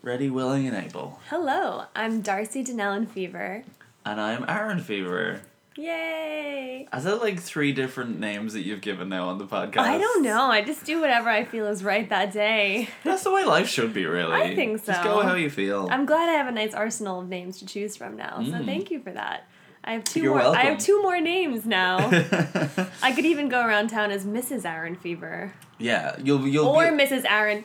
Ready, willing, and able. Hello, I'm Darcy Denellen Fever. And I'm Aaron Fever. Yay! Is that like three different names that you've given now on the podcast? I don't know. I just do whatever I feel is right that day. That's the way life should be, really. I think so. Just go how you feel. I'm glad I have a nice arsenal of names to choose from now. So thank you for that. I have two Mm. You're more. I have two more names now. I could even go around town as Mrs. Aaron Fever yeah, you'll you'll or be, Mrs. Aaron.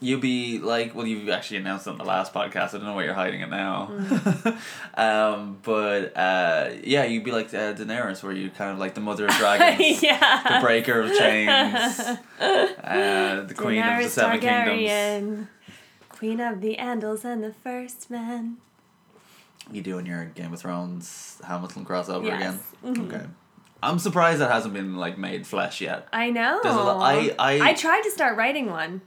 You'll be like well you've actually announced it on the last podcast. I don't know why you're hiding it now. Mm. um, but uh, yeah, you'd be like uh, Daenerys, where you're kind of like the mother of dragons. yeah. the breaker of chains, uh, the queen of the Daenerys seven kingdoms. Queen of the Andals and the First Man. You doing your Game of Thrones Hamilton crossover Yes. again? Mhm. Okay. I'm surprised that hasn't been like made flesh yet. I know. There's a lo- I- I- I tried to start writing one,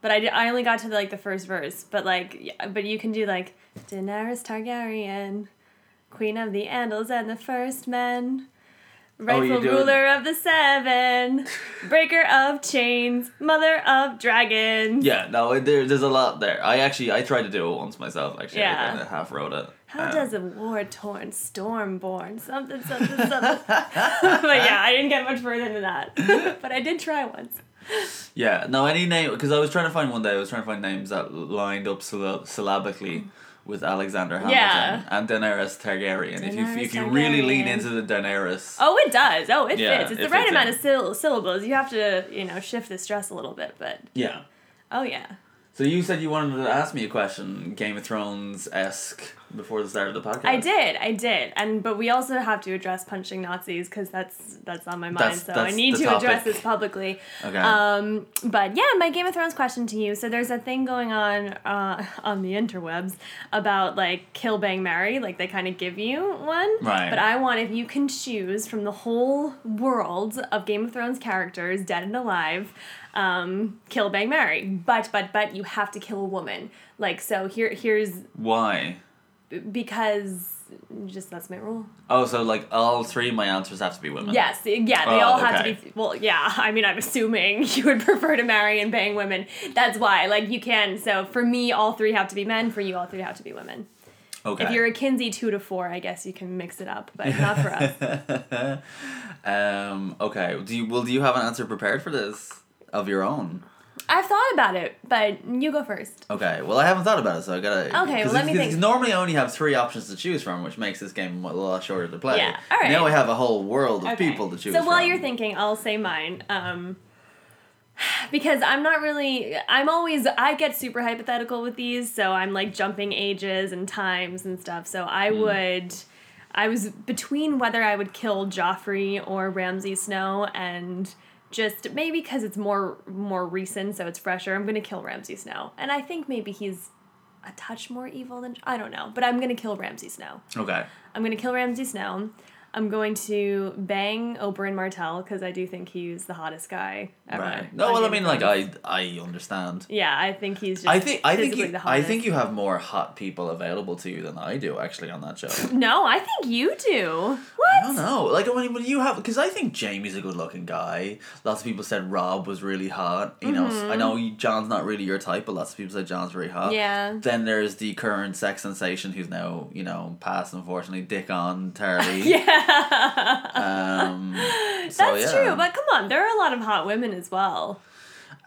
but I, I only got to like the first verse. But like, yeah, but you can do like Daenerys Targaryen, Queen of the Andals and the First Men, Oh, rightful it- ruler of the Seven, breaker of chains, mother of dragons. Yeah, no, it- there, there's a lot there. I actually I tried to do it once myself. Actually, Yeah. I kind of half wrote it. How Um, does a war torn storm born something something something? but yeah, I didn't get much further than that. but I did try once. Yeah, no, any name because I was trying to find one day. I was trying to find names that lined up sylla- syllabically with Alexander Hamilton Yeah. and Daenerys Targaryen. if you if you really lean into the Daenerys, Oh, it does. Oh, it Yeah, fits. It's it the right fits amount in. of syll- syllables. You have to, you know, shift the stress a little bit, but yeah. oh yeah. So you said you wanted to ask me a question, Game of Thrones esque, before the start of the podcast. I did, I did, and but we also have to address punching Nazis because that's that's on my mind. That's- so I need to address this publicly. Okay. Um, but yeah, my Game of Thrones question to you. So there's a thing going on uh, on the interwebs about like kill, bang, marry. Like they kind of give you one. Right. But I want if you can choose from the whole world of Game of Thrones characters, dead and alive, um, kill, bang, marry. But but but you have to kill a woman. Like so here here's Why? because just that's my rule. Oh, so like all three of my answers have to be women. Yes, yeah, they Oh, all have okay. to be. Well, yeah, I mean, I'm assuming you would prefer to marry and bang women. That's why, like, you can. So for me, all three have to be men. For you, all three have to be women. Okay. If you're a Kinsey two to four, I guess you can mix it up, but not for us. um. Okay. Do you? Well, do you have an answer prepared for this of your own? I've thought about it, but you go first. Okay. Well, I haven't thought about it, so I gotta. Okay, well, let me think. Normally, I only have three options to choose from, which makes this game a lot shorter to play. Yeah, all right. Now I have a whole world of Okay. people to choose from. So while from. you're thinking, I'll say mine. Um, because I'm not really. I'm always. I get super hypothetical with these, so I'm like jumping ages and times and stuff. So I Hmm. would. I was between whether I would kill Joffrey or Ramsay Snow, and just maybe because it's more more recent, so it's fresher. I'm gonna kill Ramsay Snow, and I think maybe he's a touch more evil than I don't know, but I'm gonna kill Ramsay Snow. Okay. I'm gonna kill Ramsay Snow. I'm going to bang Oberyn Martell because I do think he's the hottest guy ever. Right. No. Well, I mean, like I I understand. Yeah, I think he's just. I think I think you, I think you have more hot people available to you than I do actually on that show. No, I think you do. What? I don't know. Like when, when you have, because I think Jaime's a good-looking guy. Lots of people said Robb was really hot. You know, I know Jon's not really your type, but lots of people said Jon's very hot. Mm-hmm. Yeah. Then there's the current sex sensation who's now you know passed unfortunately, Dickon Tarly. Yeah. Um, That's yeah. true, but come on, there are a lot of hot women as well.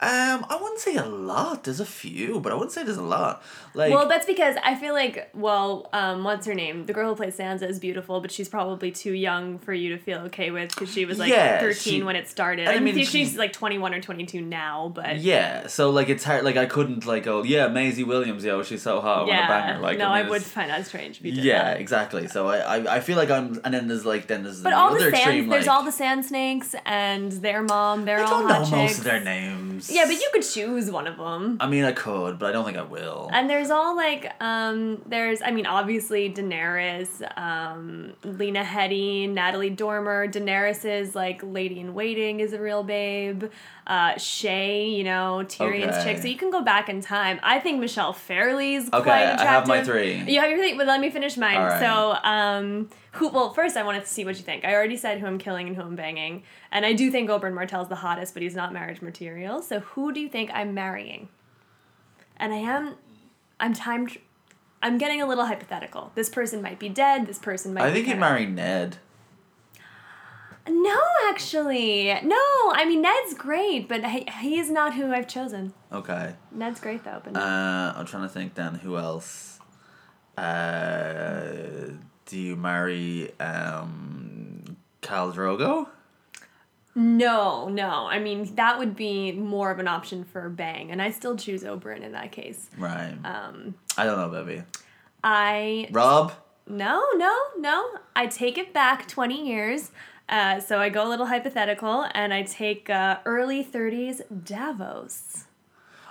Um, I wouldn't say a lot. There's a few, but I wouldn't say there's a lot. Like, well, that's because I feel like, well, um, what's her name? The girl who plays Sansa is beautiful, but she's probably too young for you to feel okay with because she was like Yeah, 13 she- when it started. I I, mean, she's she's- like 21 or 22 now, but. yeah. So like, it's hard. Like, I couldn't like go, yeah, Maisie Williams, yo, she's so hot. I want to bang her. Like, no, I, I, would find that strange if you did Yeah, that. exactly. So I, I, I feel like I'm, and then there's like, then there's But the all other the sand, extreme. there's like, all the sand snakes and their mom. They're I all don't know hot most of their names. Yeah, but you could choose one of them. I mean, I could, but I don't think I will. And there's all like, um, there's, I mean, obviously Daenerys, um, Lena Headey, Natalie Dormer. Daenerys is like Lady in Waiting is a real babe. Uh, Shae, you know, Tyrion's Okay. chick. So you can go back in time. I think Michelle Fairley's Okay, quite attractive. I have my three. You have your three, but let me finish mine. All right. So, um, who? Well, first I wanted to see what you think. I already said who I'm killing and who I'm banging, and I do think Oberyn Martell's the hottest, but he's not marriage material. So, who do you think I'm marrying? and I am, I'm time. Tr- I'm getting a little hypothetical. This person might be dead. This person might. I think marry Ned. No, actually, no. I mean, Ned's great, but he, he is not who I've chosen. Okay. Ned's great though, but no. Uh, I'm trying to think then who else. Uh, do you marry um, Khal Drogo? no, no. I mean, that would be more of an option for Bang, and I still choose Oberyn in that case. Right. Um, I don't know, baby. I Robb. no, no, no. I take it back twenty years. Uh, so I go a little hypothetical, and I take uh, early thirties Davos.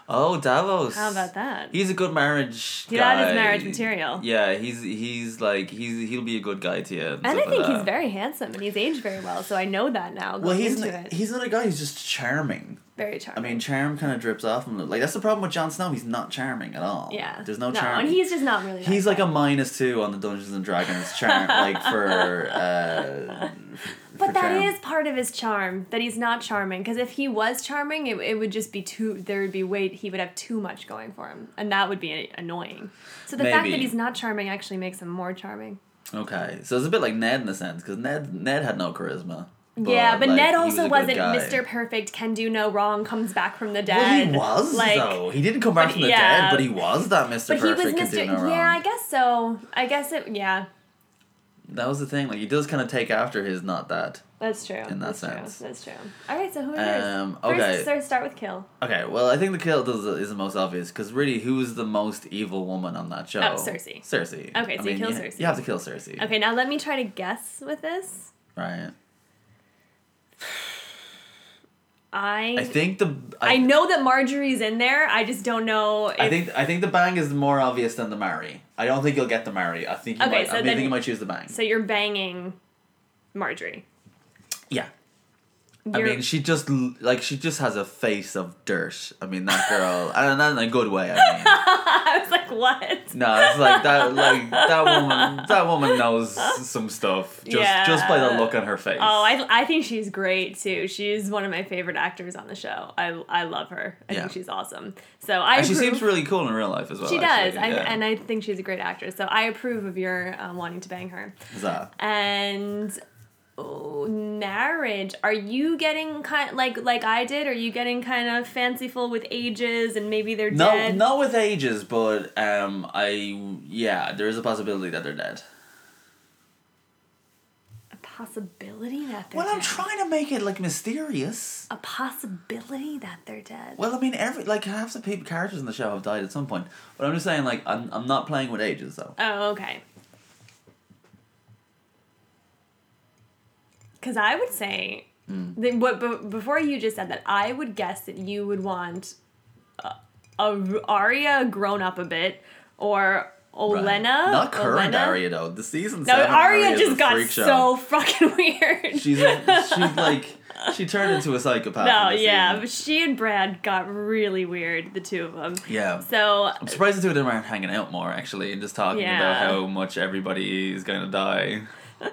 Oh, Davos. How about that? He's a good marriage. Yeah, that is guy. marriage material. Yeah, he's he's like he's he'll be a good guy to you. And stuff I like think he's very handsome, and he's aged very well. So I know that now. Well, he's not, he's not a guy who's just charming. Very charming. I mean, charm kind of drips off him. Like that's the problem with Jon Snow. He's not charming at all. yeah, There's no charm. and he's just not really. He's that like a minus two on the Dungeons and Dragons charm, like for. Uh, But for that charm. is part of his charm that he's not charming. Because if he was charming, it, it would just be too. There would be way he would have too much going for him, and that would be annoying. So the fact that he's not charming actually makes him more charming. Okay, so it's a bit like Ned in a sense because Ned Ned had no charisma. Yeah, but like, Ned also was not. Mr. Perfect, can do no wrong, comes back from the dead. Well, he was like, though. He didn't come back but from the yeah. dead, but he was that Mister But he was Mr. no. Yeah, I guess so. I guess it. Yeah, That was the thing. Like he does kind of take after his not that. that's true. In that that's sense. true. That's true. All right, so who is? Um, First, okay. so start with kill. Okay, well, I think the kill does is the most obvious because really, who's the most evil woman on that show? Oh, Cersei. Cersei. Okay, so you kill you, Cersei. You have to kill Cersei. Okay, now let me try to guess with this. Right. I I think the. I know that Margaery's in there. I just don't know. If, I think I think the bang is more obvious than the marry. I don't think you'll get the marry. I think you Okay, might. so I think you might choose the bang. so. You're banging Marjorie. Yeah. I mean, she just like she just has a face of dirt. I mean, that girl, and not in a good way. I mean, I was like, what? no, it's like that. Like that woman. That woman knows some stuff just just by the look on her face. Oh, I, I think she's great too. She's one of my favorite actors on the show. I, I love her. I Yeah. think she's awesome. So I and she seems really cool in real life as well. she does, actually, I, yeah. and I think she's a great actress. So I approve of your uh, wanting to bang her. that. And marriage. Are you getting kind like like I did? Are you getting kind of fanciful with ages and maybe they're dead? No, dead? not with ages, but um, I yeah, there is a possibility that they're dead. A possibility that they're dead? Well, I'm trying to make it like mysterious. A possibility that they're dead. Well, I mean, every like half the people characters in the show have died at some point, but I'm just saying like I'm I'm not playing with ages though. Oh, okay. Because I would say, Hmm. that what b- before you just said that, I would guess that you would want a, a Arya grown up a bit, or Olenna. Right. Not current Olenna. Arya though. The season No, seven is just got so fucking weird. She's a, she's like she turned into a psychopath. no, yeah, season. but she and Bran got really weird, the two of them. yeah. So I'm surprised the two of them aren't hanging out more actually and just talking Yeah. about how much everybody is gonna die.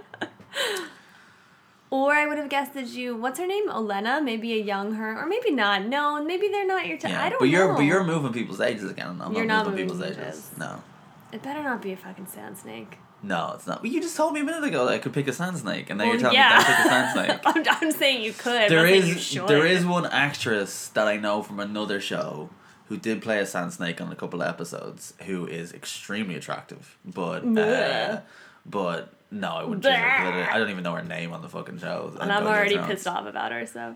Or I would have guessed that you. What's her name? Olenna. Maybe a young her, or maybe not. No, maybe they're not your type. Yeah, I don't but know. you're but you're moving people's ages again. I'm You're not moving moving people's ages. No, It better not be a fucking sand snake. no, it's not. But you just told me a minute ago that I could pick a sand snake, and now Well, you're telling yeah. me don't pick a sand snake. I'm, I'm saying you could. I'm is you there is one actress that I know from another show who did play a sand snake on a couple of episodes who is extremely attractive, but uh, but no, I wouldn't. choose her I don't- Bleh. I don't even know her name on the fucking show. and I'm already pissed off about her. So.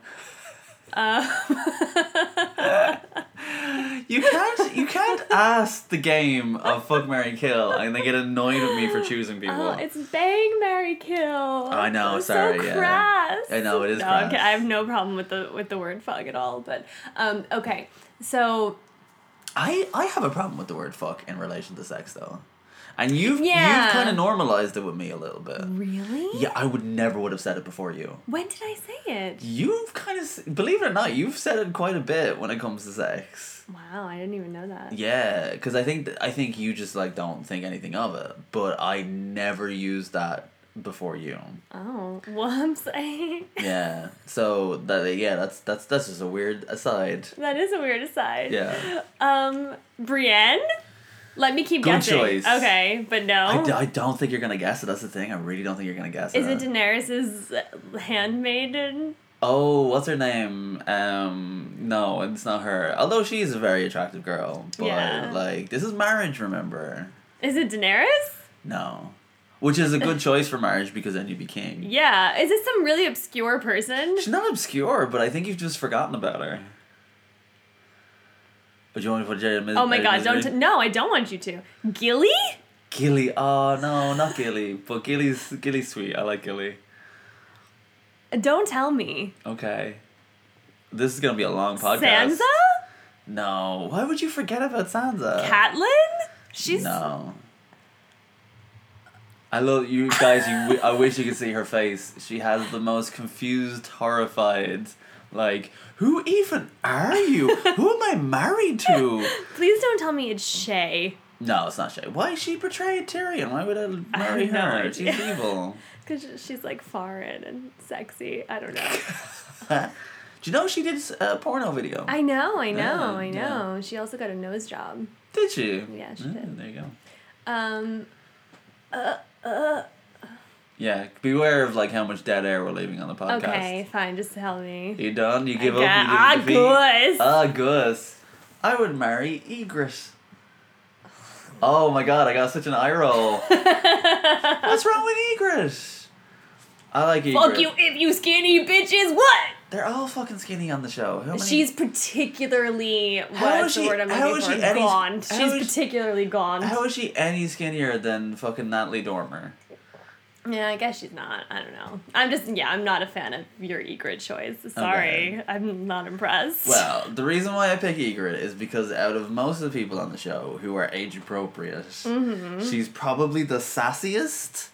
Uh, You can't you can't ask the game of fuck marry Kill and they get annoyed with me for choosing people. oh, it's bang, marry, kill. I know, That's sorry, So yeah. I know, it is No, okay, I have no problem with the with the word fuck at all. But um, okay, so I I have a problem with the word fuck in relation to sex though. And you've Yeah. you've kind of normalized it with me a little bit. really, Yeah, I would never would have said it before you. when did I say it? You've kind of believe it or not, you've said it quite a bit when it comes to sex. Wow, I didn't even know that. Yeah, because I think th- I think you just like don't think anything of it, but I never used that before you. Oh, whoops. Yeah. So that yeah, that's that's that's just a weird aside. that is a weird aside. Yeah. Um, Brienne? Let me keep Good guessing. choice. Okay, but no. I, d- I don't think you're gonna guess it. That's the thing. I really don't think you're gonna guess is it. it Daenerys's handmaiden? Oh, what's her name? Um, no, it's not her. Although she's a very attractive girl, but Yeah. like this is marriage. Remember? Is it Daenerys? No, which is a good choice for marriage because then you'd be king. Yeah. Is it some really obscure person? She's not obscure, but I think you've just forgotten about her. But you want me to put Jada Mis- Oh my uh, god, don't. T- no, I don't want you to. Gilly? Gilly. Oh no, not Gilly. But Gilly's Gilly's sweet. I like Gilly. Don't tell me. Okay. This is gonna be a long podcast. Sansa? No. Why would you forget about Sansa? Catelyn? She's. No. I love you guys. You, I wish you could see her face. She has the most confused, horrified, like, who even are you? who am I married to? Please don't tell me it's Shae. No, it's not Shae. Why is she betrayed Tyrion? Why would I marry no her? She's evil. Because she's like foreign and sexy. I don't know. Do you know she did a porno video? I know, I know, Yeah, I yeah. know. She also got a nose job. did she? Yeah, she Mm, did. There you go. Um, Yeah, beware of like how much dead air we're leaving on the podcast. okay, fine, just tell me. You done? You give Okay, up? You ah, didn't? Gus. Ah, Gus. I would marry Ygritte. Oh my god, I got such an eye roll. What's wrong with Ygritte? I like Ygritte. Fuck you if you skinny bitches, what? They're all fucking skinny on the show. How many? She's particularly, How what's is the she- word I'm looking for? any- how She's particularly gaunt. How is she any skinnier than fucking Natalie Dormer? Yeah, I guess she's not. I don't know. I'm just, yeah, I'm not a fan of your Ygritte choice. Sorry. I'm not impressed. Well, the reason why I pick Ygritte is because out of most of the people on the show who are age appropriate, Mm-hmm. she's probably the sassiest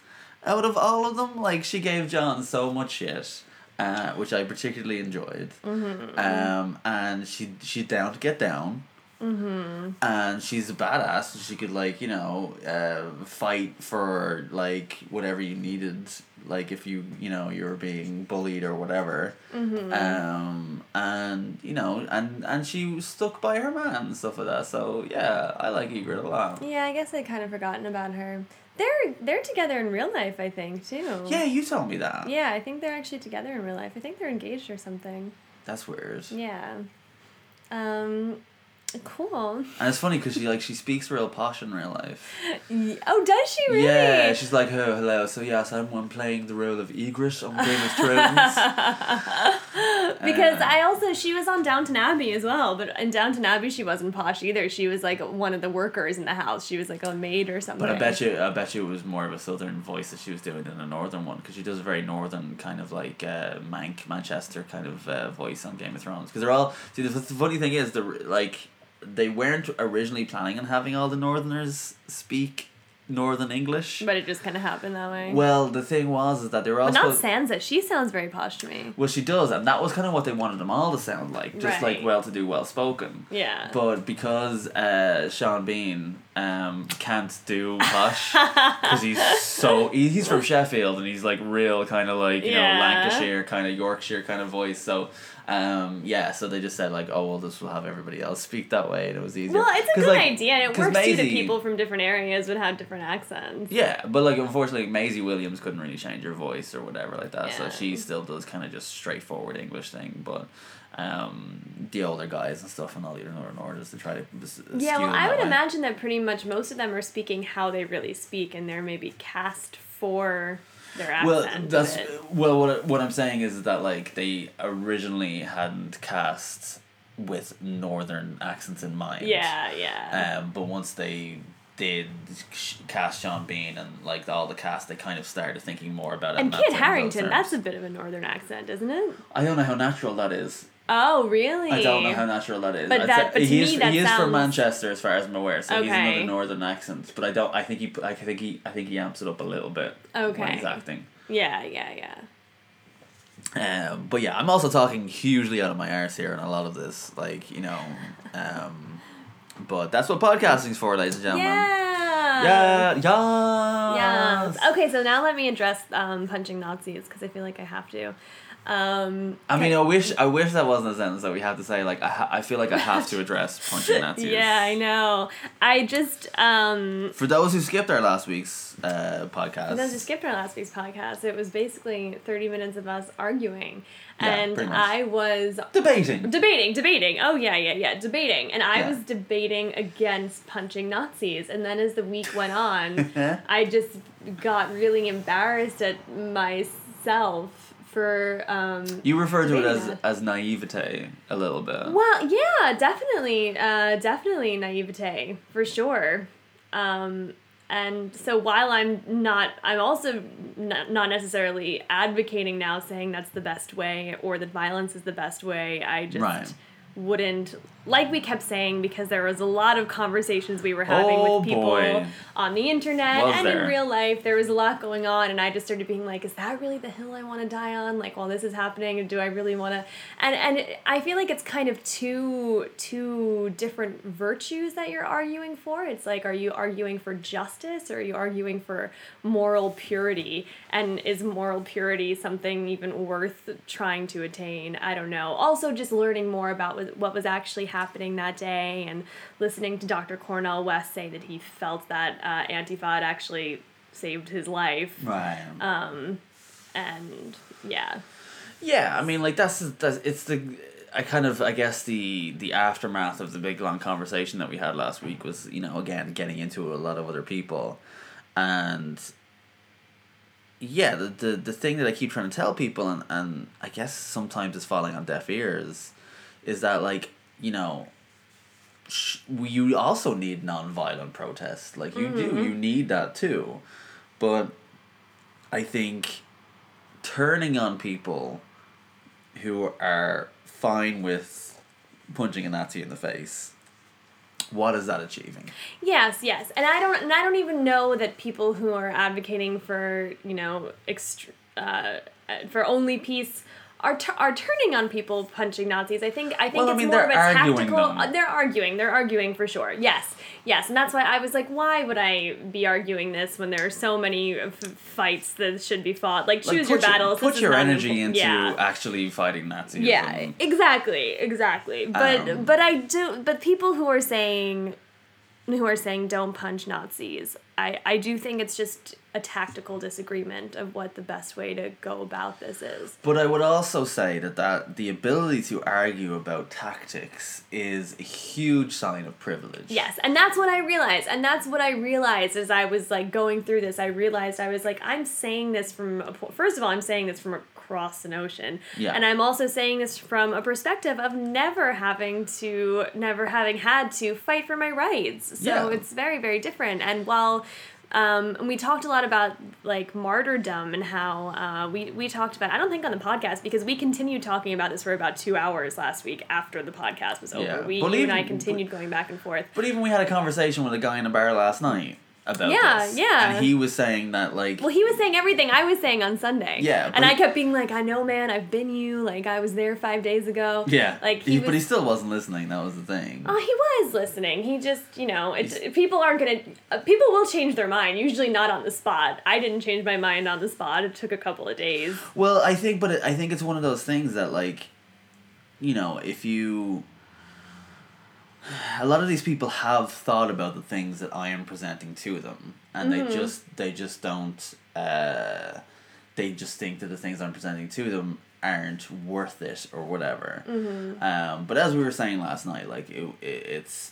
out of all of them. Like she gave Jon so much shit, uh, which I particularly enjoyed. Mm-hmm. Um, and she she's down to get down. Mm-hmm. And she's a badass. and She could like you know uh, fight for like whatever you needed. Like if you you know you were being bullied or whatever. Mm-hmm. Um, and you know, and and she stuck by her man and stuff like that. So yeah, I like Ygritte a lot. yeah, I guess I'd kind of forgotten about her. They're they're together in real life, I think, too. Yeah, you told me that. Yeah, I think they're actually together in real life. I think they're engaged or something. That's weird. Yeah. Um, cool. And it's funny because she like she speaks real posh in real life. Oh, does she really? Yeah, she's like, oh, hello. So yes, I'm one playing the role of Ygritte on Game of Thrones. Because Uh, I also she was on Downton Abbey as well, but in Downton Abbey she wasn't posh either. She was like one of the workers in the house. She was like a maid or something. But I bet you, I bet you it was more of a southern voice that she was doing than a northern one because she does a very northern kind of like uh, Mank Manchester kind of uh, voice on Game of Thrones because they're all. See, the, the funny thing is, the like they weren't originally planning on having all the Northerners speak Northern English. But it just kind of happened that way. well, the thing was is that they were all. but not Sansa. She sounds very posh to me. well, she does, and that was kind of what they wanted them all to sound like, just like well to do, well spoken. Yeah. But because uh, Sean Bean um, can't do posh, because he's so he, he's from Sheffield and he's like real kind of like you Yeah. know Lancashire kind of Yorkshire kind of voice. So um, yeah, so they just said like, oh well, this will have everybody else speak that way, and it was easier. well, it's a good like, idea, and it works too that people from different areas would have different accents. Yeah, but like unfortunately, Maisie Williams couldn't really change her voice or whatever like that, yeah. so she still does kind of just straightforward English thing. But um, the older guys and stuff and all the other Northern Orders to try to Yeah, skew well, I would way. imagine that pretty much most of them are speaking how they really speak, and they're maybe cast for their accent. Well, that's well. What what I'm saying is that like they originally hadn't cast with northern accents in mind. Yeah, yeah. Um, but once they did cast Sean Bean and like all the cast, they kind of started thinking more about it. and Kit Harington, that's a bit of a northern accent, isn't it? I don't know how natural that is. Oh, really? I don't know how natural that is. But that- but to he me is, that he is sounds- from Manchester, as far as I'm aware. So he's Okay. another northern accent. But I don't. I think he. I think he. I think he amps it up a little bit when Okay. he's acting. Yeah, yeah, yeah. Um, but yeah, I'm also talking hugely out of my arse here in a lot of this, like you know, um, but that's what podcasting's for, ladies and gentlemen. Yeah. Yeah. Yeah. Yeah. Okay, so now let me address um, punching Nazis because I feel like I have to. Um, I mean, I wish I wish that wasn't a sentence that we have to say. Like, I, ha- I feel like I have to address punching Nazis. yeah, I know. I just um, For those who skipped our last week's uh, podcast, For those who skipped our last week's podcast, it was basically 30 minutes of us arguing. Yeah, and. I was debating. debating, debating. Oh, yeah, yeah, yeah, debating. And I Yeah. was debating against punching Nazis. And then as the week went on, I just got really embarrassed at myself for. Um, you refer to it as as naivete a little bit. well, yeah, definitely, uh, definitely naivete for sure. Um, and so while I'm not, I'm also not, not necessarily advocating now saying that's the best way or that violence is the best way. I just Right. Wouldn't, like we kept saying, because there was a lot of conversations we were having Oh, with people boy. on the internet Was and there? in real life. There was a lot going on, and I just started being like, "Is that really the hill I want to die on? Like, while this is happening, And do I really want to?" And and I feel like it's kind of two two different virtues that you're arguing for. It's like, are you arguing for justice or are you arguing for moral purity? And is moral purity something even worth trying to attain? I don't know. Also, just learning more about what- what was actually happening that day and listening to Dr. Cornel West say that he felt that uh, Antifa had actually saved his life. Right. Um, and yeah. Yeah, I mean, like that's that's it's the I kind of I guess the the aftermath of the big long conversation that we had last week was you know again getting into a lot of other people, and yeah, the the, the thing that I keep trying to tell people and and I guess sometimes it's falling on deaf ears, is that like you know. sh- You also need non-violent protest, like you do. You need that too, but I think turning on people who are fine with punching a Nazi in the face, what is that achieving? Yes, yes, and I don't, and I don't even know that people who are advocating for you know, ext- uh, for only peace are t- are turning on people punching Nazis. I think I think Well, I it's mean, more of a tactical. them. uh, they're arguing. They're arguing for sure. Yes, yes, and that's why I was like, why would I be arguing this when there are so many f- fights that should be fought? Like choose your put battles. Put This your energy into yeah. actually fighting Nazis. Yeah, exactly, exactly. But Um, but I do. But people who are saying, who are saying don't punch Nazis, I I do think it's just a tactical disagreement of what the best way to go about this is. But I would also say that, that the ability to argue about tactics is a huge sign of privilege. Yes, and that's what I realized, and that's what I realized as I was like going through this. I realized I was like, I'm saying this from a, po- first of all, I'm saying this from across an ocean, Yeah. and I'm also saying this from a perspective of never having to, never having had to fight for my rights. So Yeah. it's very, very different. And while um, and we talked a lot about like martyrdom and how uh, we we talked about. I don't think on the podcast because we continued talking about this for about two hours last week after the podcast was over. Yeah. We But you and I even- continued going back and forth. But even we had a conversation with a guy in a bar last night about Yeah, this. yeah. And he was saying that like Well, he was saying everything I was saying on Sunday. Yeah, and I kept being like, I know, man, I've been you. Like, I was there five days ago. yeah, Like, he, he, was. but he still wasn't listening. That was the thing. Oh, he was listening. He just, you know, it's people aren't gonna. Uh, people will change their mind. Usually not on the spot. I didn't change my mind on the spot. It took a couple of days. Well, I think, but it, I think it's one of those things that, like, you know, if you. A lot of these people have thought about the things that I am presenting to them, and Mm-hmm. they just they just don't. Uh, they just think that the things I'm presenting to them aren't worth it or whatever. Mm-hmm. Um, but as we were saying last night, like it, it it's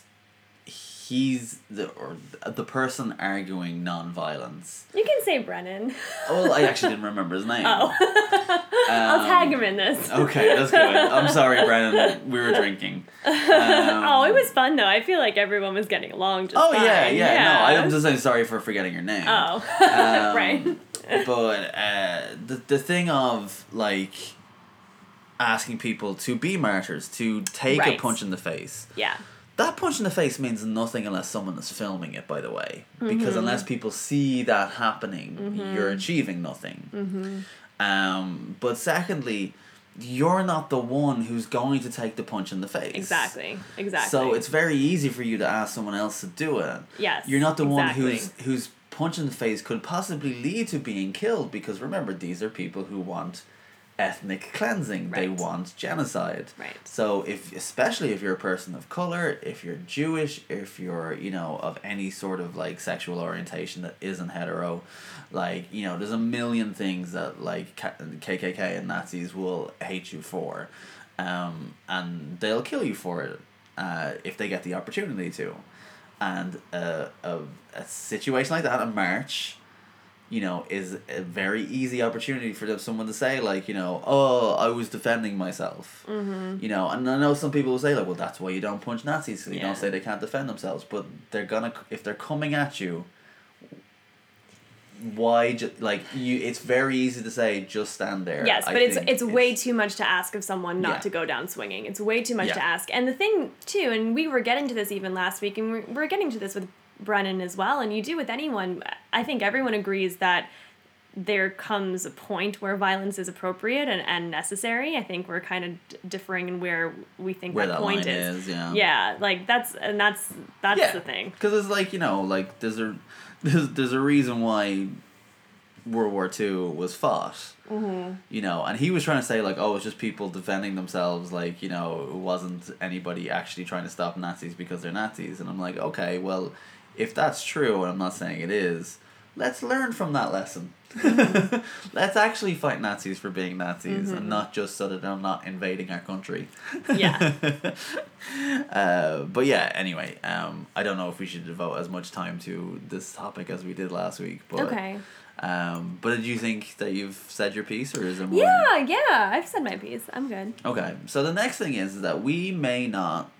he's the or the person arguing non-violence. You can say Brennan. Oh, I actually didn't remember his name. Oh, I'll Um, tag him in this. Okay, that's good. I'm sorry, Brennan. We were drinking. Um, oh, it was fun though. I feel like everyone was getting along just Oh fine. yeah, yeah, No, I'm just saying sorry for forgetting your name. Oh, Um, right. But uh, the the thing of like asking people to be martyrs, to take Right. a punch in the face. Yeah. That punch in the face means nothing unless someone is filming it, by the way. Because Mm-hmm. unless people see that happening, you're achieving nothing. Mm-hmm. Um, but secondly, you're not the one who's going to take the punch in the face. Exactly. Exactly. So it's very easy for you to ask someone else to do it. Yes, You're not the exactly. one who's whose punch in the face could possibly lead to being killed because remember these are people who want ethnic cleansing. They want genocide. Right. So if especially if you're a person of color, if you're Jewish, if you're, you know, of any sort of like sexual orientation that isn't hetero, like, you know, there's a million things that like KKK and Nazis will hate you for. Um, and they'll kill you for it uh, if they get the opportunity to. And uh, a, a situation like that, a march, you know, is a very easy opportunity for someone to say, like, you know, oh, I was defending myself. Mm-hmm. You know, and I know some people will say, like, well, that's why you don't punch Nazis, so you Yeah. don't say they can't defend themselves. But they're gonna, if they're coming at you, why, just like, you, it's very easy to say, just stand there. Yes, but it's think it's way too much to ask of someone not Yeah. to go down swinging. It's way too much to ask. And the thing too, and we were getting to this even last week, and we're, we're getting to this with Brennan as well. And you do with anyone. I think everyone agrees that there comes a point where violence is appropriate and, and necessary. I think we're kind of d- differing in where we think where that, that point is. is, yeah. Yeah, like that's and that's that's yeah. the thing. Because it's like, you know, like, there's a, there's, there's a reason why World War Two was fought. Mm-hmm. You know, and he was trying to say like, oh, it's just people defending themselves. Like, you know, it wasn't anybody actually trying to stop Nazis because they're Nazis. And I'm like, okay, well, if that's true, and I'm not saying it is, let's learn from that lesson. let's actually fight Nazis for being Nazis and not just so that they're not invading our country. Yeah. uh, but yeah, anyway, um, I don't know if we should devote as much time to this topic as we did last week. But, Okay. Um, but did you think that you've said your piece, or is it more? Yeah, yeah. I've said my piece. I'm good. Okay, so the next thing is that we may not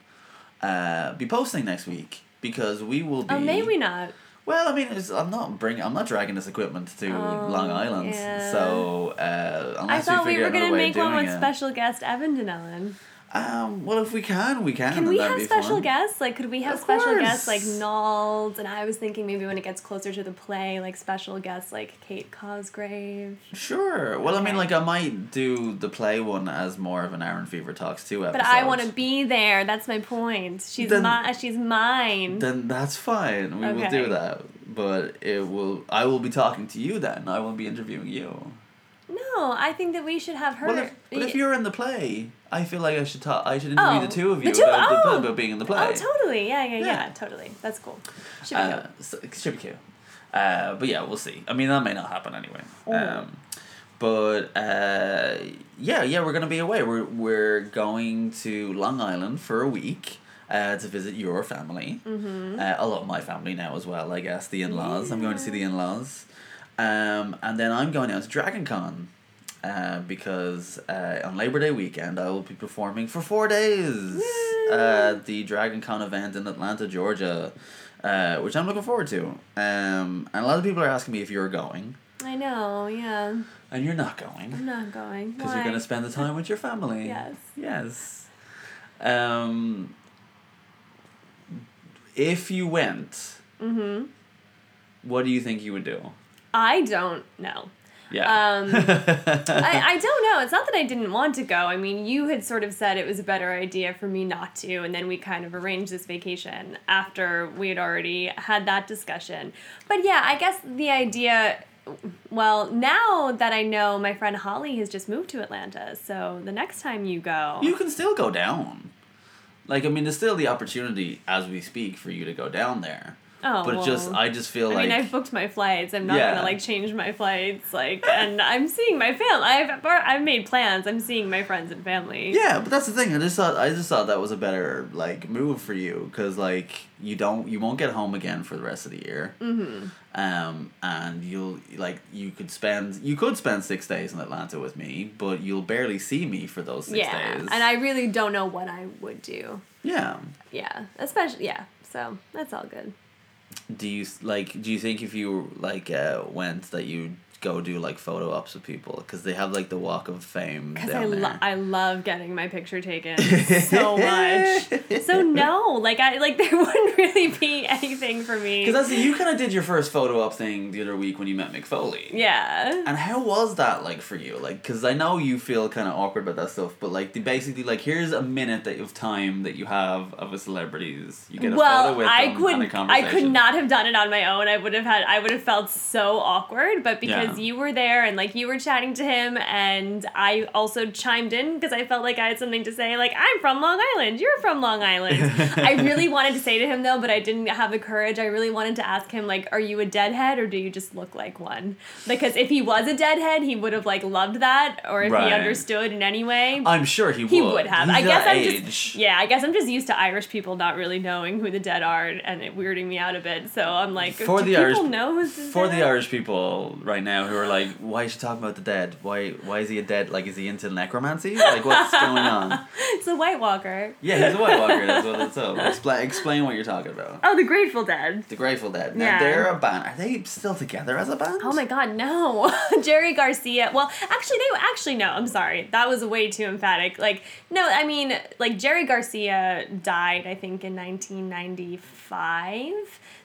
uh, be posting next week because we will be. Oh, may we not? Well, I mean, it's, I'm not bringing. I'm not dragging this equipment to Oh, Long Island. yeah. So uh, I thought we we were gonna make one with it. special guest Evan Denellen. Um, well, if we can, we can. Can we have special fun. guests? Like, could we have Of special guests like course. Nald? And I was thinking maybe when it gets closer to the play, like special guests like Kate Cosgrave. Sure. Well, I mean, like I might do the play one as more of an Aaron Fever Talks two episode. But I want to be there. That's my point. She's Then- my. She's mine. Then that's fine. We will do that. But it will. I will be talking to you then. I will be interviewing you. no, I think that we should have her. Well, if, but if you're in the play, I feel like I should talk. I should Oh, interview the two of the you two- about, the- oh. about being in the play. Oh, totally. Yeah, yeah, yeah, Yeah. totally. That's cool. Should be Uh, so, should be cute. Uh, but yeah, we'll see. I mean, that may not happen anyway. Oh. Um, but uh, yeah, yeah, we're gonna be away. We're we're going to Long Island for a week. Uh, to visit your family, mm-hmm. uh, a lot of my family now as well. I guess the in laws. I'm going to see the in laws, um, and then I'm going out to Dragon Con, uh, because uh, on Labor Day weekend I will be performing for four days at the Dragon Con event in Atlanta, Georgia, uh, which I'm looking forward to. Um, and a lot of people are asking me if you're going, I know. Yeah, and you're not going I'm not going. because you're going to spend the time with your family. Yes. Yes. Um, if you went, Mm-hmm. what do you think you would do? I don't know. Yeah. Um, I, I don't know. It's not that I didn't want to go. I mean, you had sort of said it was a better idea for me not to, and then we kind of arranged this vacation after we had already had that discussion. But yeah, I guess the idea. Well, now that I know my friend Holly has just moved to Atlanta, so the next time you go, you can still go down. Like I mean, there's still the opportunity as we speak for you to go down there. Oh, but it just I just feel I like I mean, I've booked my flights. I'm not Yeah. gonna like change my flights. Like, and I'm seeing my family. I've I've made plans. I'm seeing my friends and family. yeah, but that's the thing. I just thought I just thought that was a better like move for you because like you don't you won't get home again for the rest of the year. Mm-hmm. Um, and you'll like you could spend you could spend six days in Atlanta with me, but you'll barely see me for those six yeah, days. and I really don't know what I would do. yeah. Yeah, especially yeah. So that's all good. Do you like? Do you think if you like uh, went that you go do like photo ops with people because they have like the walk of fame Because I, lo- I love getting my picture taken so much. So no, like I like there wouldn't really be anything for me. Because that's you kind of did your first photo op thing the other week when you met Mick Foley. yeah. And how was that like for you? Like, because I know you feel kind of awkward about that stuff, but like, the, basically, like, here's a minute that of time that you have of a celebrities. You get a photo well, with I them could and a I conversation. could not have done it on my own. I would have had I would have felt so awkward, but because Yeah. you were there and like you were chatting to him and I also chimed in because I felt like I had something to say like I'm from Long Island, you're from Long Island. I really wanted to say to him though, but I didn't have the courage. I really wanted to ask him like are you a deadhead or do you just look like one? Because if he was a deadhead, he would have like loved that or if Right. he understood in any way. I'm sure he would. He would have. He's I guess that I'm age. just yeah. I guess I'm just used to Irish people not really knowing who the dead are, and it weirding me out a bit. So I'm like, For the people Irish- know For the Irish people right now who are like, why is she talking about the dead? Why why is he a dead? Like, is he into necromancy? Like, what's going on? it's a White Walker. Yeah, he's a White Walker. That's what it's up. Explain explain what you're talking about. Oh, the Grateful Dead. The Grateful Dead. Now Yeah. they're a band. Are they still together as a band? Oh my God, no! Jerry Garcia. Well, actually, they actually no. I'm sorry, that was way too emphatic. Like, no, I mean, like Jerry Garcia died, I think, in 1995.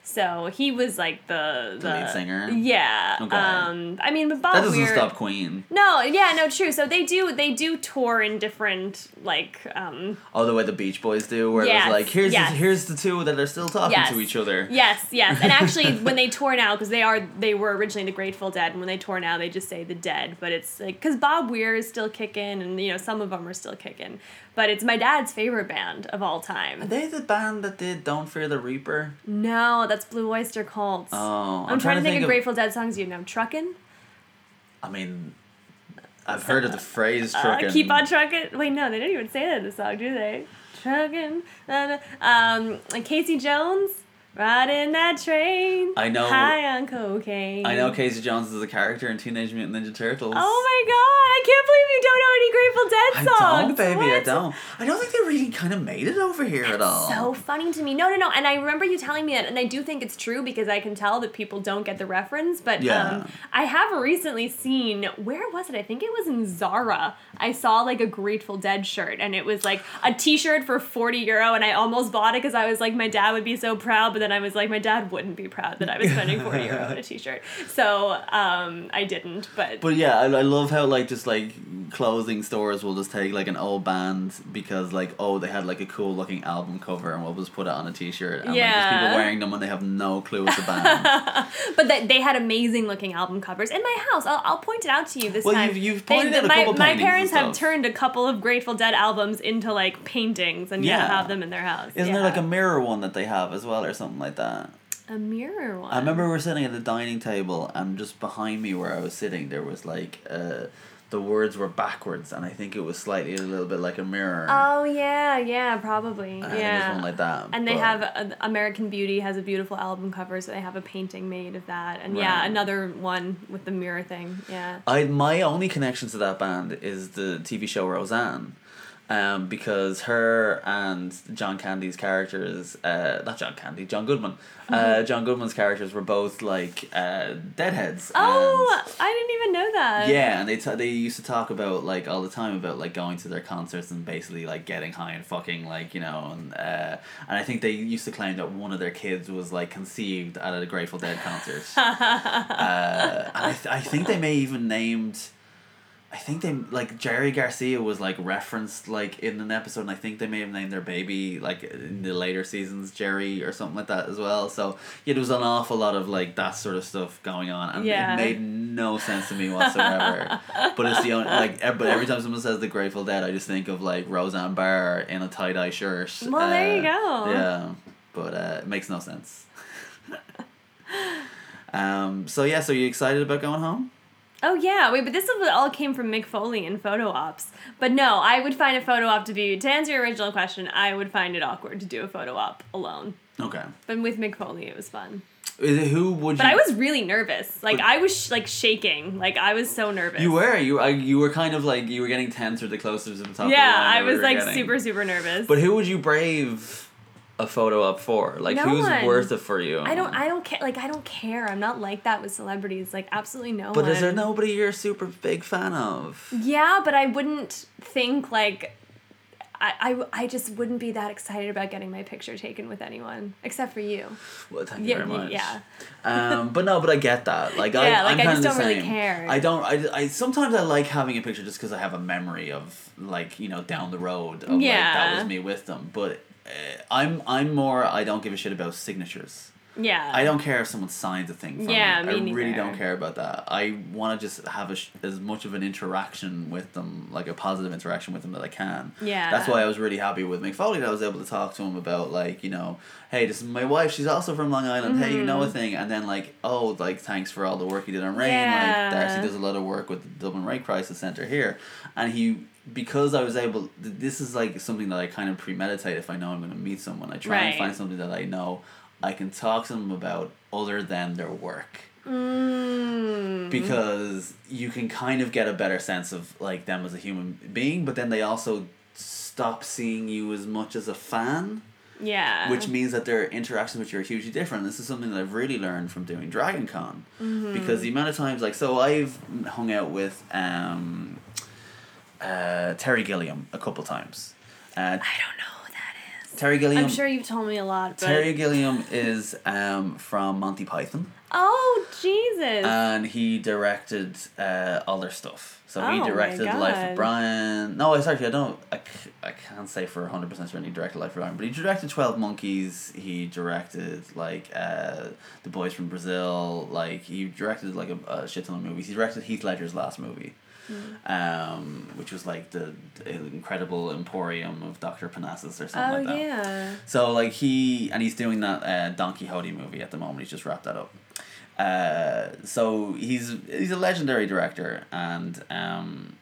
So he was like the The lead singer? Yeah. Okay. Um. I mean, but Bob That doesn't Weir- stop Queen. No, yeah, no, true. So they do they do tour in different like um Oh, the way the Beach Boys do, where Yes, it's like, here's yes. the, here's the two that are still talking Yes. to each other. yes, yes. And actually when they tour now cuz they are they were originally the Grateful Dead and when they tour now they just say the Dead, but it's like cuz Bob Weir is still kicking and you know some of them are still kicking. But it's my dad's favorite band of all time. Are they the band that did Don't Fear the Reaper? No, that's Blue Oyster Cult. Oh, I'm, trying, to think, of Grateful Dead songs you know. Truckin'? I mean, I've heard of the phrase Uh, trucking. keep on truckin'. Wait, no, they don't even say that in the song, do they? Truckin'. Um, and Casey Jones, riding that train. I know- High on cocaine. I know Casey Jones is a character in Teenage Mutant Ninja Turtles. Oh my god! I can't believe you don't know any Grateful Dead I songs. don't, baby, I don't. I don't think they really kind of made it over here at all. So funny to me. No, no, no. And I remember you telling me that, and I do think it's true because I can tell that people don't get the reference. But Yeah. um, I have recently seen where was it? I think it was in Zara. I saw like a Grateful Dead shirt, and it was like a T-shirt for forty euro, and I almost bought it because I was like, my dad would be so proud. But then I was like, my dad wouldn't be proud that I was spending forty euro on a T-shirt. So um, I didn't. But, But yeah, I, I love how like just like clothing stores will just take like an old band because like oh they had like a cool looking album cover and we'll just put it on a T-shirt and like there's people wearing them and they have no clue it's a band. but they, they had amazing looking album covers in my house. I'll, I'll point it out to you this Well, time. you've- you've They- pointed out a my, couple my parents have turned a couple of Grateful Dead albums into like paintings and yeah, Yeah. have them in their house. Isn't yeah. there like a mirror one that they have as well or something like that? a mirror one? I remember we were sitting at the dining table, and just behind me where I was sitting, there was like uh, the words were backwards, and I think it was slightly a little bit like a mirror. Oh yeah, yeah, probably. I think it was yeah. one like that. and they have uh, American Beauty has a beautiful album cover, so they have a painting made of that. And yeah, another one with the mirror thing. Yeah. I my only connection to that band is the TV show Roseanne. Um, because her and John Candy's characters, uh, not John Candy, John Goodman, uh, John Goodman's characters were both like uh, deadheads. Oh, and- I didn't even know that. Yeah, and they t- they used to talk about like all the time about like going to their concerts and basically like getting high and fucking like you know and uh, and I think they used to claim that one of their kids was like conceived at a Grateful Dead concert. uh, and I, th- I think they may even named. I think they like Jerry Garcia was like referenced like in an episode, and I think they may have named their baby like in the later seasons Jerry or something like that as well. So yeah, there was an awful lot of like that sort of stuff going on, and Yeah. it made no sense to me whatsoever. but it's the only like, but every time someone says the Grateful Dead, I just think of like Roseanne Barr in a tie dye shirt. Well, there you Uh, go. Yeah, but uh, it makes no sense. um. So yeah. So you excited about going home? Oh yeah, wait, but this all came from Mick Foley and photo ops. But no, I would find a photo op to be to answer your original question. I would find it awkward to do a photo op alone. Okay. But with Mick Foley, it was fun. Is it, who would But you? I was really nervous. Like I was sh- like shaking. Like I was so nervous. You were you I, you were kind of like you were getting tenser the closer to the top. of the Yeah, I was like getting. super super nervous. But who would you brave a photo up for? Like No who's one. worth it for you? I don't. I don't care. Like I don't care. I'm not like that with celebrities. Like absolutely no But one. is there nobody you're a super big fan of? Yeah, but I wouldn't think like. I, I, I just wouldn't be that excited about getting my picture taken with anyone except for you. Well, thank you Yeah, very much. yeah. um, but no, but I get that. Like I, like, I'm I just don't really care. I don't. I, I sometimes I like having a picture just because I have a memory of like you know down the road of like that was me with them. But Uh, I'm I'm more. I don't give a shit about signatures. Yeah. I don't care if someone signs a thing. For Yeah, me. me I really neither. don't care about that. I want to just have a sh- as much of an interaction with them, like a positive interaction with them that I can. Yeah. That's why I was really happy with Mick Foley that I was able to talk to him about like you know, hey, this is my wife. She's also from Long Island. Hey, you know a mm-hmm. thing, and then like oh, like thanks for all the work you did on RAINN. Yeah. Like Darcy does a lot of work with the Dublin Rape Crisis Centre here, and he. Because I was able, this is like something that I kind of premeditate. If I know I'm going to meet someone, I try and find something that I know I can talk to them about other than their work Mm. because you can kind of get a better sense of like them as a human being but then they also stop seeing you as much as a fan Yeah. which means that their interactions with you are hugely different this is something that i've really learned from doing dragon con Mm-hmm. because the amount of times like so i've hung out with um, uh, terry gilliam a couple times uh, I don't know who that is. terry gilliam I'm sure you've told me a lot, but terry gilliam is um, from monty python oh Jesus! and he directed uh, all their stuff. So Oh he directed Life of Brian. No, it's actually I don't. I, I can't say for hundred percent certain he directed Life of Brian, but he directed Twelve Monkeys. He directed like uh, the Boys from Brazil. Like he directed like a, a shit ton of movies. He directed Heath Ledger's last movie. Hmm. Um, which was like the, the incredible emporium of Doctor Parnassus or something oh like that. yeah. So like he and he's doing that uh, Don Quixote movie at the moment. He's just wrapped that up. Uh, so he's he's a legendary director, and um,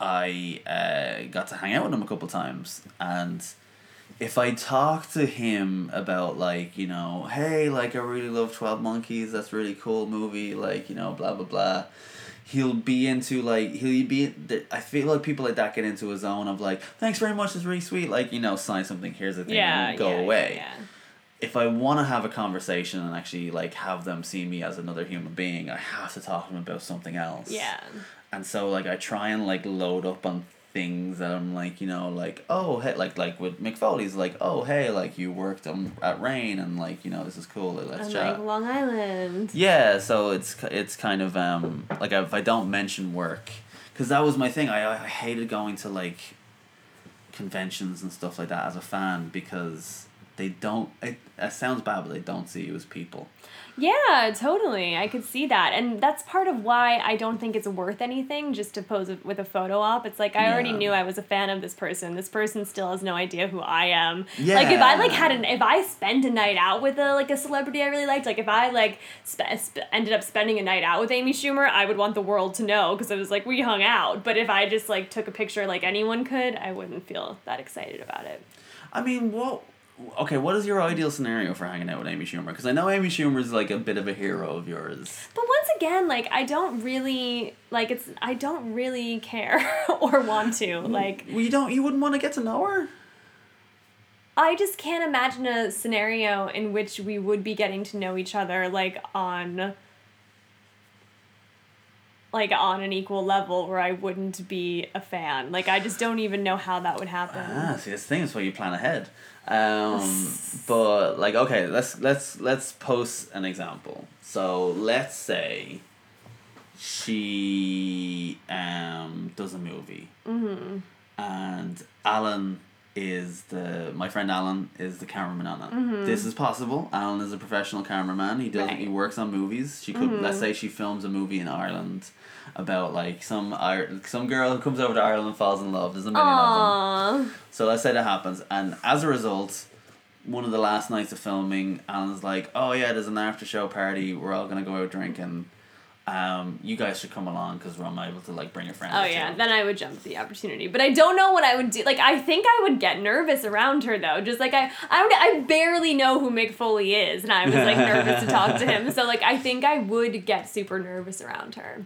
I uh, got to hang out with him a couple times, and if I talk to him about like you know, hey, like I really love Twelve Monkeys. That's a really cool movie. Like you know, blah blah blah. He'll be into like he'll be. I feel like people like that get into a zone of like, thanks very much. It's really sweet. Like you know, sign something. Here's the thing. Yeah. and go yeah, away Yeah. if I want to have a conversation and actually like have them see me as another human being, I have to talk to them about something else. Yeah. And so like I try and like load up on things that I'm like you know like oh hey like like with Mick Foley's like oh hey like you worked on at RAINN and like you know this is cool like, let's chat. like Long Island. Yeah, so it's it's kind of um like if I don't mention work, because that was my thing. I I hated going to like conventions and stuff like that as a fan because they don't. It, it sounds bad, but they don't see you as people. Yeah, totally. I could see that. And that's part of why I don't think it's worth anything just to pose with a photo op. It's like I already knew I was a fan of this person. This person still has no idea who I am. yeah. Like if I like had an if I spend a night out with a like a celebrity I really liked, like if I like sp- sp- ended up spending a night out with Amy Schumer, I would want the world to know because it was like we hung out. But if I just like took a picture like anyone could, I wouldn't feel that excited about it. I mean, what? Okay, what is your ideal scenario for hanging out with Amy Schumer? Because I know Amy Schumer is like a bit of a hero of yours. But once again, like I don't really like it's I don't really care or want to. Like Well, you don't. You wouldn't want to get to know her. I just can't imagine a scenario in which we would be getting to know each other like on like on an equal level where I wouldn't be a fan. Like I just don't even know how that would happen. Ah, see, this thing is why you plan ahead. Um, but like, okay, let's let's let's post an example. So let's say she um does a movie, Mm-hmm. and Alan is the my friend Alan is the cameraman on that. Mm-hmm. This is possible. Alan is a professional cameraman. He does he Right. Mm-hmm. works on movies. She could let's say she films a movie in Ireland about like some some girl who comes over to Ireland and falls in love. There's a million of them. Aww. So let's say that happens, and as a result, one of the last nights of filming, Alan's like, "Oh yeah, there's an after show party. We're all gonna go out drinking. Um, you guys should come along because we're able to like bring a friend." Oh yeah, two." then I would jump the opportunity. But I don't know what I would do. Like I think I would get nervous around her though. Just like I I would I barely know who Mick Foley is and I was like nervous to talk to him. So like I think I would get super nervous around her.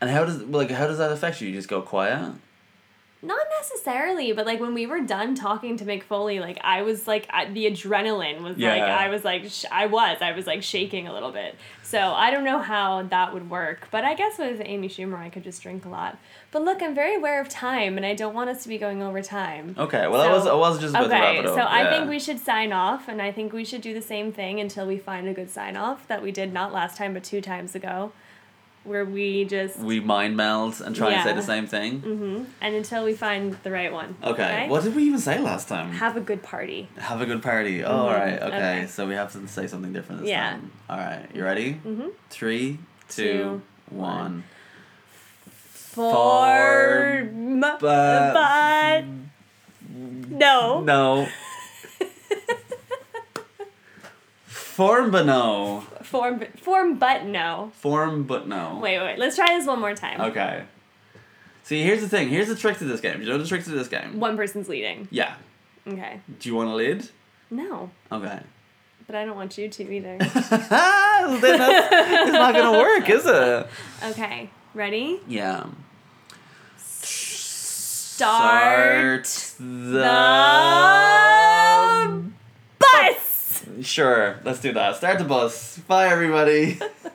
And how does like how does that affect you? You just go quiet. Not necessarily, but like when we were done talking to Mick Foley, like I was like I, the adrenaline was like I was like sh- I was I was like shaking a little bit. So I don't know how that would work, but I guess with Amy Schumer I could just drink a lot. But look, I'm very aware of time, and I don't want us to be going over time. Okay, well, I was I was just about to wrap Okay, so I think we should sign off, and I think we should do the same thing until we find a good sign off that we did not last time, but two times ago, where we just we mind meld and try and say the same thing. hmm and until we find the right one. Okay. What did we even say last time? Have a good party. Have a good party. Oh, Mhm, all right. Okay. okay. So we have to say something different this Yeah. time. All right. You ready? Mm-hmm. Three, two, Two, one. For but- but no. No. Form but no. Form form but no. Form but no. Wait, wait. Let's try this one more time. Okay. See, here's the thing. Here's the trick to this game. You know the trick to this game? One person's leading. Yeah. Okay. Do you want to lead? No, Okay. but I don't want you to either. Well, then it's not gonna work, is it? okay. Ready? Yeah. Start the. the bus. Sure, let's do that. Start the bus. Bye, everybody.